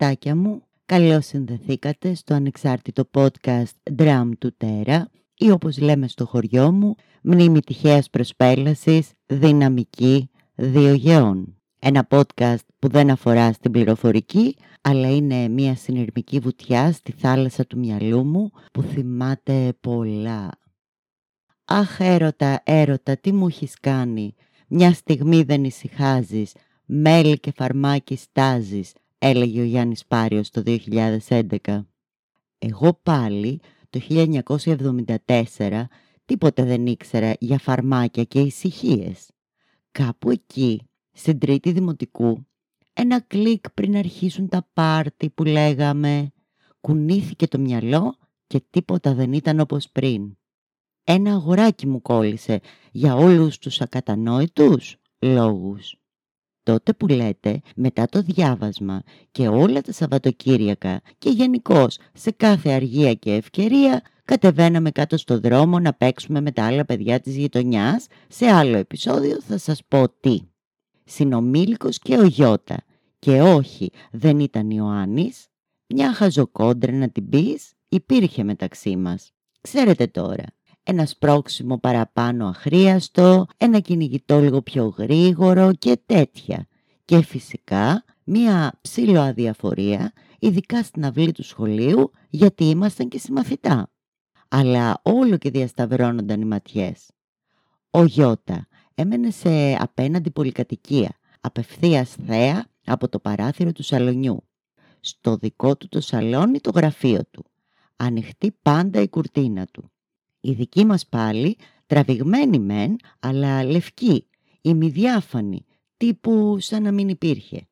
Αυτάκια μου, καλώς συνδεθήκατε στο ανεξάρτητο podcast Drum του Τέρα ή όπως λέμε στο χωριό μου, μνήμη τυχαίας προσπέλασης, δυναμική, δύο Ένα podcast που δεν αφορά στην πληροφορική, αλλά είναι μια συνειρμική βουτιά στη θάλασσα του μυαλού μου που θυμάται πολλά. Αχ έρωτα, έρωτα, τι μου έχεις κάνει; Μια στιγμή δεν ησυχάζεις, μέλι και φαρμάκι στάζεις, έλεγε ο Γιάννης Πάριος το 2011. Εγώ πάλι το 1974 τίποτε δεν ήξερα για φαρμάκια και ησυχίες. Κάπου εκεί, στην τρίτη δημοτικού, ένα κλικ πριν αρχίσουν τα πάρτι που λέγαμε, κουνήθηκε το μυαλό και τίποτα δεν ήταν όπως πριν. Ένα αγοράκι μου κόλλησε για όλους τους ακατανόητους λόγους. Τότε που λέτε, μετά το διάβασμα και όλα τα Σαββατοκύριακα και γενικώς σε κάθε αργία και ευκαιρία, κατεβαίναμε κάτω στο δρόμο να παίξουμε με τα άλλα παιδιά της γειτονιάς. Σε άλλο επεισόδιο θα σας πω τι. Συνομήλικος και ο Γιώτα. Και όχι, δεν ήταν Ιωάννης. Μια χαζοκόντρα να την πεις, υπήρχε μεταξύ μας. Ξέρετε τώρα, ένα σπρώξιμο παραπάνω αχρίαστο, ένα κυνηγητό λίγο πιο γρήγορο και τέτοια. Και φυσικά μία ψήλο αδιαφορία, ειδικά στην αυλή του σχολείου, γιατί ήμασταν και συμμαθητά. Αλλά όλο και διασταυρώνονταν οι ματιές. Ο Γιώτα έμενε σε απέναντι πολυκατοικία, απευθείας θέα από το παράθυρο του σαλονιού. Στο δικό του το σαλόνι το γραφείο του. Ανοιχτή πάντα η κουρτίνα του. Η δική μας πάλι, τραβηγμένη μεν, αλλά λευκή, ημιδιάφανη, τύπου σαν να μην υπήρχε.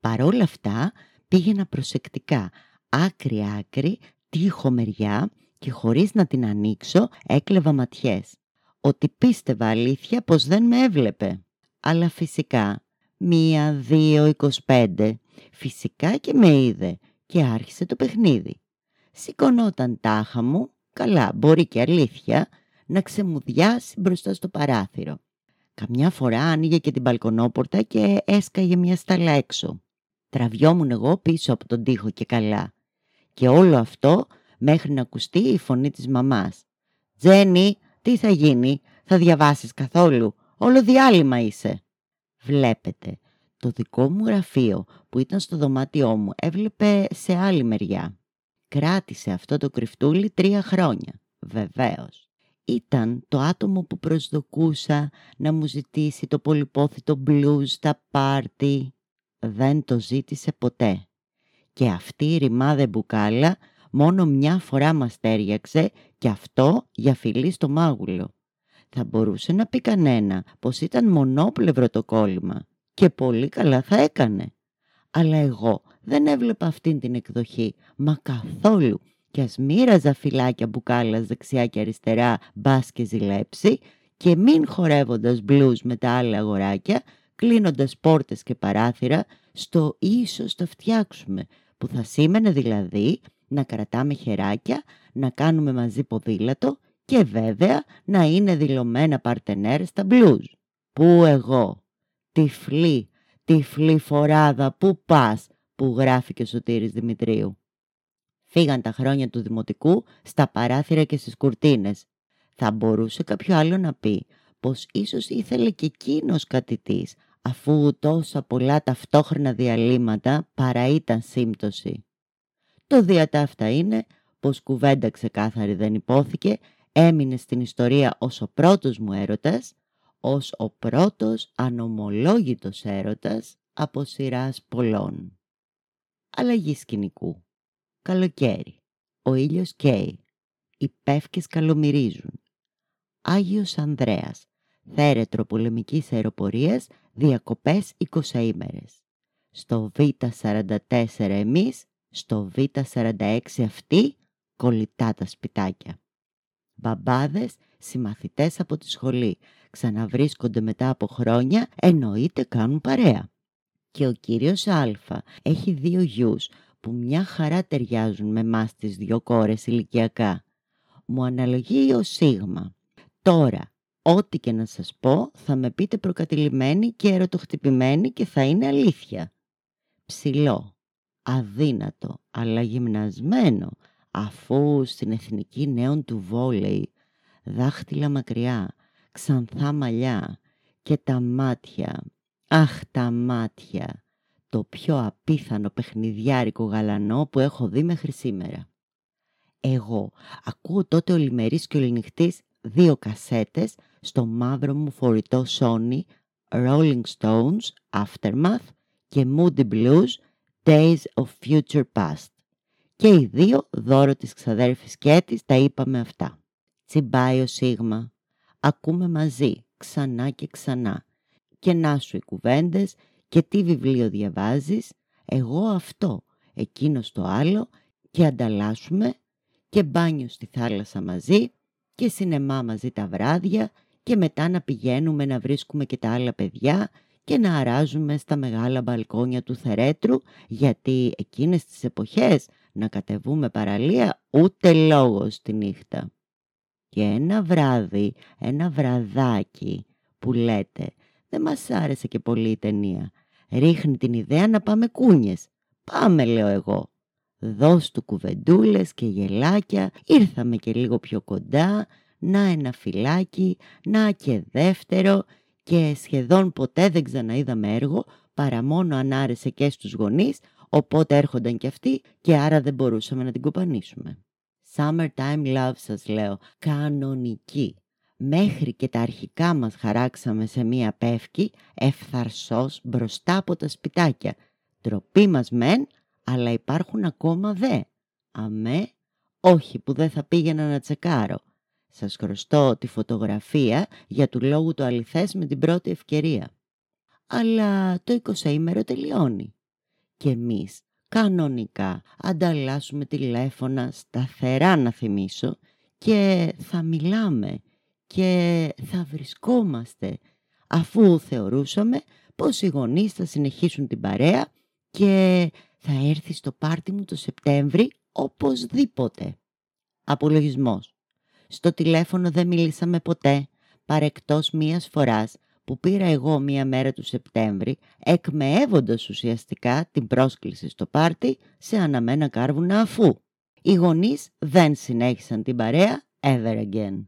Παρόλα αυτά πήγαινα προσεκτικά, άκρη-άκρη, τείχο μεριά και χωρίς να την ανοίξω έκλεβα ματιές. Ότι πίστευα αλήθεια πως δεν με έβλεπε. Αλλά φυσικά, μία, δύο, εικοσπέντε, φυσικά και με είδε και άρχισε το παιχνίδι. Σηκωνόταν τάχα μου καλά μπορεί και αλήθεια, να ξεμουδιάσει μπροστά στο παράθυρο. Καμιά φορά άνοιγε και την μπαλκονόπορτα και έσκαγε μια στάλα έξω. Τραβιόμουν εγώ πίσω από τον τοίχο και καλά. Και όλο αυτό μέχρι να ακουστεί η φωνή της μαμάς. «Τζένι, τι θα γίνει, θα διαβάσεις καθόλου, όλο διάλειμμα είσαι». Βλέπετε, το δικό μου γραφείο που ήταν στο δωμάτιό μου έβλεπε σε άλλη μεριά. Κράτησε αυτό το κρυφτούλι τρία χρόνια. Βεβαίως. Ήταν το άτομο που προσδοκούσα να μου ζητήσει το πολυπόθητο μπλουζ στα πάρτι. Δεν το ζήτησε ποτέ. Και αυτή η ρημάδε μπουκάλα μόνο μια φορά μας τέριαξε και αυτό για φιλή στο μάγουλο. Θα μπορούσε να πει κανένα πως ήταν μονόπλευρο το κόλλημα και πολύ καλά θα έκανε. Αλλά εγώ δεν έβλεπα αυτήν την εκδοχή, μα καθόλου. Κι ας μοίραζα φυλάκια μπουκάλας δεξιά και αριστερά μπας και ζηλέψει και μην χορεύοντας μπλουζ με τα άλλα αγοράκια, κλείνοντας πόρτες και παράθυρα, στο ίσως τα φτιάξουμε, που θα σήμαινε δηλαδή να κρατάμε χεράκια, να κάνουμε μαζί ποδήλατο και βέβαια να είναι δηλωμένα παρτενέρ στα μπλουζ. Πού εγώ, τυφλή, τυφλή φοράδα, πού πας, που γράφει και ο Σωτήρης Δημητρίου. Φύγαν τα χρόνια του Δημοτικού στα παράθυρα και στις κουρτίνες. Θα μπορούσε κάποιο άλλο να πει πως ίσως ήθελε και εκείνος κάτι της, αφού τόσα πολλά ταυτόχρονα διαλύματα παρά ήταν σύμπτωση. Το διατάφτα είναι πως κουβέντα ξεκάθαρη δεν υπόθηκε, έμεινε στην ιστορία ως ο πρώτος μου έρωτας, ως ο πρώτος ανομολόγητος έρωτας από σειράς πολλών αλλαγή σκηνικού. Καλοκαίρι. Ο ήλιος καίει. Οι πεύκες καλομυρίζουν. Άγιος Ανδρέας. Θέρετρο πολεμικής αεροπορίας, διακοπές 20 ημέρες. Στο Β44 εμείς, στο Β46 αυτοί, κολλητά τα σπιτάκια. Μπαμπάδες, συμμαθητές από τη σχολή, ξαναβρίσκονται μετά από χρόνια, εννοείται κάνουν παρέα. Και ο κύριος Α έχει δύο γιους που μια χαρά ταιριάζουν με μας τις δυο κόρες ηλικιακά. Μου αναλογεί ο Σίγμα. Τώρα, ό,τι και να σας πω θα με πείτε προκατηλημένοι και ερωτοχτυπημένοι και θα είναι αλήθεια. Ψηλό, αδύνατο, αλλά γυμνασμένο, αφού στην εθνική νέων του βόλεϊ, δάχτυλα μακριά, ξανθά μαλλιά και τα μάτια. Αχ, τα μάτια! Το πιο απίθανο παιχνιδιάρικο γαλανό που έχω δει μέχρι σήμερα. Εγώ ακούω τότε ολιμερής και ολινυχτής δύο κασέτες στο μαύρο μου φορητό Sony Rolling Stones Aftermath και Moody Blues Days of Future Past. Και οι δύο δώρο της ξαδέρφης Κέτης τα είπαμε αυτά. Τσιμπάει ο Σίγμα. Ακούμε μαζί, ξανά και ξανά. Και να σου οι κουβέντες και τι βιβλίο διαβάζεις. Εγώ αυτό, εκείνος το άλλο και ανταλλάσσουμε και μπάνιο στη θάλασσα μαζί και σινεμά μαζί τα βράδια και μετά να πηγαίνουμε να βρίσκουμε και τα άλλα παιδιά και να αράζουμε στα μεγάλα μπαλκόνια του Θερέτρου γιατί εκείνες τις εποχές να κατεβούμε παραλία ούτε λόγο στη νύχτα. Και ένα βράδυ, ένα βραδάκι που λέτε δεν μας άρεσε και πολύ η ταινία. Ρίχνει την ιδέα να πάμε κούνιες. Πάμε λέω εγώ. Δώσ' του κουβεντούλες και γελάκια, ήρθαμε και λίγο πιο κοντά, να ένα φυλάκι, να και δεύτερο και σχεδόν ποτέ δεν ξαναείδαμε έργο παρά μόνο αν άρεσε και στους γονείς, οπότε έρχονταν και αυτοί και άρα δεν μπορούσαμε να την κοπανίσουμε. Summertime love σας λέω, κανονική. Μέχρι και τα αρχικά μας χαράξαμε σε μία πεύκη ευθαρσός μπροστά από τα σπιτάκια. Τροπή μας μεν, αλλά υπάρχουν ακόμα δε. Αμέ, όχι που δεν θα πήγαινα να τσεκάρω. Σας χρωστώ τη φωτογραφία για του λόγου το αληθές με την πρώτη ευκαιρία. Αλλά το 20 τελειώνει. Και εμείς κανονικά ανταλλάσσουμε τηλέφωνα σταθερά να θυμίσω και θα μιλάμε και θα βρισκόμαστε αφού θεωρούσαμε πως οι γονείς θα συνεχίσουν την παρέα και θα έρθει στο πάρτι μου το Σεπτέμβρη οπωσδήποτε. Απολογισμός. Στο τηλέφωνο δεν μιλήσαμε ποτέ, παρεκτός μίας φοράς που πήρα εγώ μία μέρα του Σεπτέμβρη, εκμεεύοντας ουσιαστικά την πρόσκληση στο πάρτι σε αναμένα κάρβουνα αφού. Οι γονείς δεν συνέχισαν την παρέα ever again.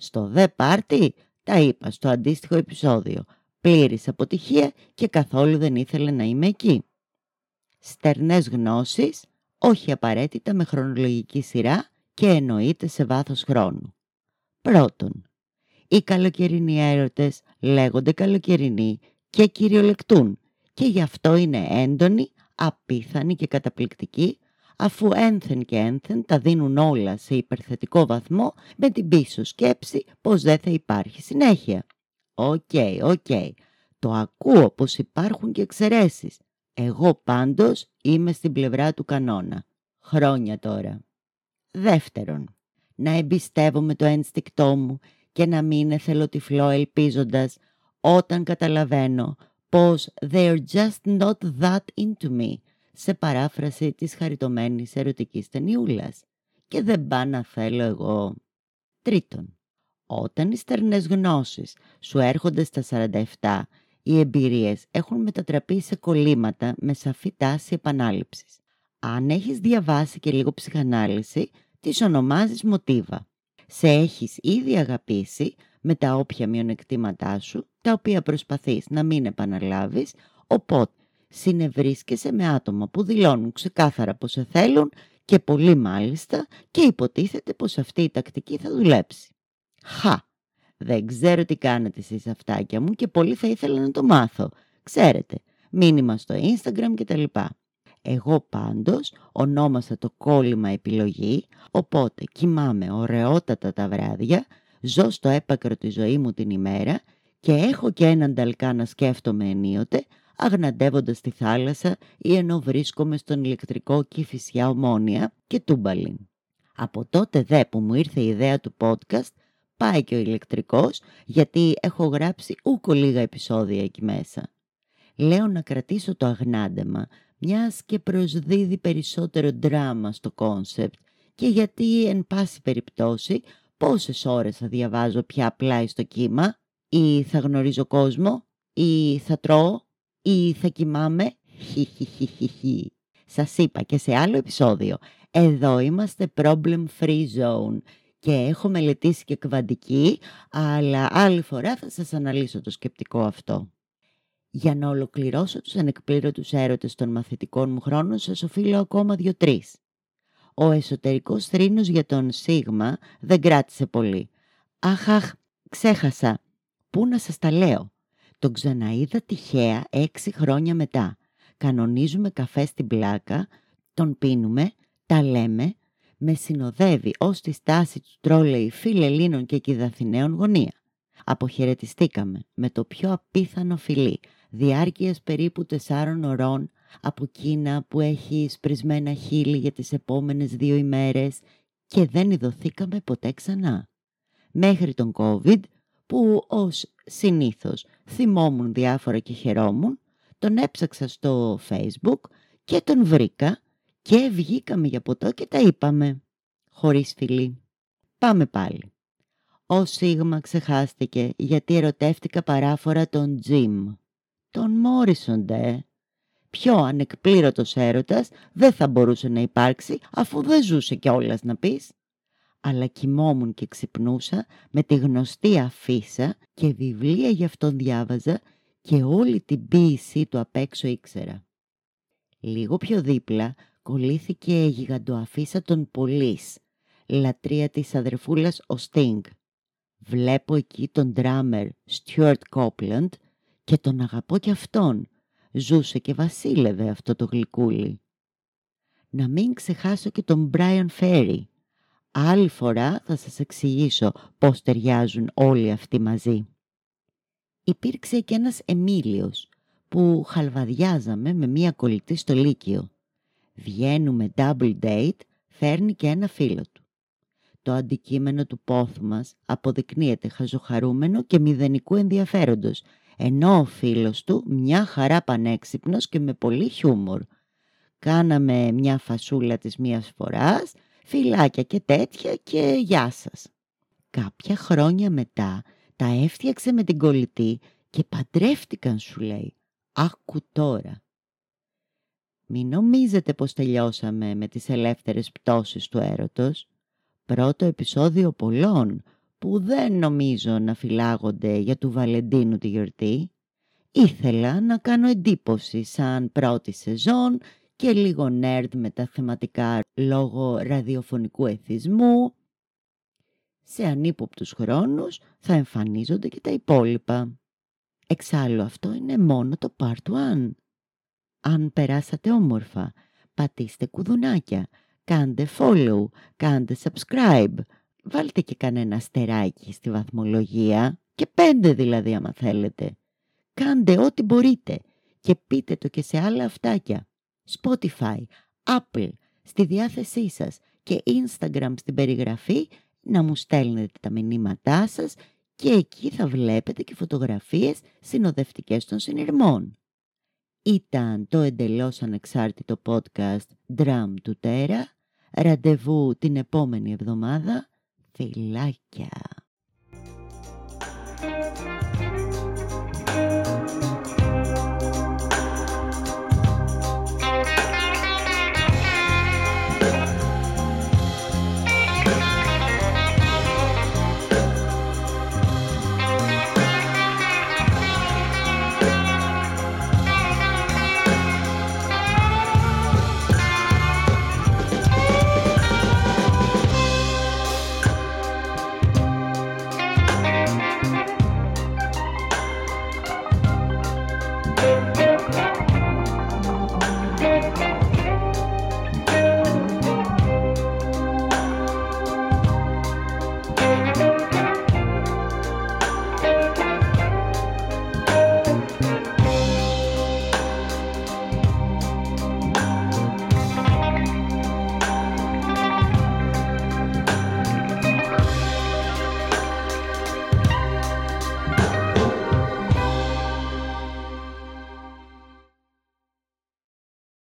Στο δε πάρτι τα είπα στο αντίστοιχο επεισόδιο. Πλήρης αποτυχία και καθόλου δεν ήθελε να είμαι εκεί. Στερνές γνώσεις, όχι απαραίτητα με χρονολογική σειρά και εννοείται σε βάθος χρόνου. Πρώτον, οι καλοκαιρινοί έρωτες λέγονται καλοκαιρινοί και κυριολεκτούν και γι' αυτό είναι έντονοι, απίθανοι και καταπληκτικοί αφού ένθεν και ένθεν τα δίνουν όλα σε υπερθετικό βαθμό με την πίσω σκέψη πως δεν θα υπάρχει συνέχεια. OK, okay, OK. Okay. Το ακούω πως υπάρχουν και εξαιρέσεις. Εγώ πάντως είμαι στην πλευρά του κανόνα. Χρόνια τώρα. Δεύτερον, να εμπιστεύομαι το ένστικτό μου και να μην εθελοτυφλώ ελπίζοντας όταν καταλαβαίνω πως they're just not that into me σε παράφραση της χαριτωμένης ερωτικής ταινιούλας και δεν πά να θέλω εγώ. Τρίτον, όταν οι στερνές γνώσεις σου έρχονται στα 47, οι εμπειρίες έχουν μετατραπεί σε κολλήματα με σαφή τάση επανάληψης. Αν έχεις διαβάσει και λίγο ψυχανάλυση, τις ονομάζεις μοτίβα. Σε έχεις ήδη αγαπήσει με τα όποια μειονεκτήματά σου, τα οποία προσπαθείς να μην επαναλάβεις, οπότε συνευρίσκεσαι με άτομα που δηλώνουν ξεκάθαρα πως σε θέλουν και πολύ μάλιστα και υποτίθεται πως αυτή η τακτική θα δουλέψει. Χα! Δεν ξέρω τι κάνετε εσείς αυτάκια μου και πολύ θα ήθελα να το μάθω. Ξέρετε, μήνυμα στο Instagram κτλ. Εγώ πάντως ονόμασα το κόλλημα επιλογή, οπότε κοιμάμαι ωραιότατα τα βράδια, ζω στο έπακρο τη ζωή μου την ημέρα και έχω και έναν ταλκά να σκέφτομαι ενίοτε, αγναντεύοντας τη θάλασσα ή ενώ βρίσκομαι στον ηλεκτρικό Κηφισιά Ομόνια και Τούμπαλιν. Από τότε δε που μου ήρθε η ιδέα του podcast, πάει και ο ηλεκτρικός γιατί έχω γράψει ούκο λίγα επεισόδια εκεί μέσα. Λέω να κρατήσω το αγνάντεμα μιας και προσδίδει περισσότερο δράμα στο concept και γιατί εν πάση περιπτώσει πόσες ώρες θα διαβάζω πια πλάι στο κύμα ή θα γνωρίζω κόσμο ή θα τρώω ή θα κοιμάμαι. Σας είπα και σε άλλο επεισόδιο, εδώ είμαστε problem free zone και έχω μελετήσει και κβαντική, αλλά άλλη φορά θα σας αναλύσω το σκεπτικό αυτό. Για να ολοκληρώσω τους ανεκπλήρωτους έρωτες των μαθητικών μου χρόνων σας οφείλω ακόμα δύο-τρεις. Ο εσωτερικός θρήνος για τον Σίγμα δεν κράτησε πολύ. Αχ, αχ, ξέχασα. Πού να σας τα λέω; Τον ξαναείδα τυχαία έξι χρόνια μετά. Κανονίζουμε καφέ στην πλάκα, τον πίνουμε, τα λέμε, με συνοδεύει ως τη στάση του τρόλεϊ φιλελλήνων και κυδαθηναίων γωνία. Αποχαιρετιστήκαμε με το πιο απίθανο φιλί, διάρκειας περίπου τεσσάρων ωρών, από Κίνα που έχει σπρισμένα χείλη για τις επόμενες δύο ημέρες και δεν ειδωθήκαμε ποτέ ξανά. Μέχρι τον COVID που ως συνήθως θυμόμουν διάφορα και χαιρόμουν, τον έψαξα στο facebook και τον βρήκα και βγήκαμε για ποτό και τα είπαμε. Χωρίς φιλή. Πάμε πάλι. Ο Σίγμα ξεχάστηκε γιατί ερωτεύτηκα παράφορα τον Τζιμ. Τον Μόρισοντε. Πιο ανεκπλήρωτος έρωτας δεν θα μπορούσε να υπάρξει αφού δεν ζούσε κιόλας να πεις. Αλλά κοιμόμουν και ξυπνούσα με τη γνωστή αφίσα και βιβλία γι' αυτόν διάβαζα και όλη την ποίησή του απ' έξω ήξερα. Λίγο πιο δίπλα κολλήθηκε η γιγαντοαφίσα των Police, λατρεία της αδερφούλας ο Στίνγκ. Βλέπω εκεί τον ντράμερ Στιούαρτ Κόπλαντ και τον αγαπώ κι αυτόν. Ζούσε και βασίλευε αυτό το γλυκούλι. Να μην ξεχάσω και τον Μπράιον Φέρι. Άλλη φορά θα σας εξηγήσω πώς ταιριάζουν όλοι αυτοί μαζί. Υπήρξε και ένας Εμίλιος που χαλβαδιάζαμε με μία κολλητή στο Λύκειο. Βγαίνουμε double date, φέρνει και ένα φίλο του. Το αντικείμενο του πόθου μας αποδεικνύεται χαζοχαρούμενο και μηδενικού ενδιαφέροντος, ενώ ο φίλος του μια χαρά πανέξυπνος και με πολύ χιούμορ. Κάναμε μια φασούλα της μίας φοράς, φυλάκια και τέτοια και γεια σας. Κάποια χρόνια μετά τα έφτιαξε με την κολλητή και παντρεύτηκαν σου λέει. Άκου τώρα. Μην νομίζετε πως τελειώσαμε με τις ελεύθερες πτώσεις του έρωτος. Πρώτο επεισόδιο πολλών που δεν νομίζω να φυλάγονται για του Βαλεντίνου τη γιορτή. Ήθελα να κάνω εντύπωση σαν πρώτη σεζόν και λίγο νέρντ με τα θεματικά λόγω ραδιοφωνικού εθισμού. Σε ανύποπτους χρόνους θα εμφανίζονται και τα υπόλοιπα. Εξάλλου αυτό είναι μόνο το part 1. Αν περάσατε όμορφα, πατήστε κουδουνάκια, κάντε follow, κάντε subscribe, βάλτε και κανένα αστεράκι στη βαθμολογία και πέντε δηλαδή άμα θέλετε. Κάντε ό,τι μπορείτε και πείτε το και σε άλλα αυτάκια. Spotify, Apple, στη διάθεσή σας και Instagram στην περιγραφή να μου στέλνετε τα μηνύματά σας και εκεί θα βλέπετε και φωτογραφίες συνοδευτικές των συνειρμών. Ήταν το εντελώς ανεξάρτητο podcast Drum του Τέρα. Ραντεβού την επόμενη εβδομάδα. Φιλάκια!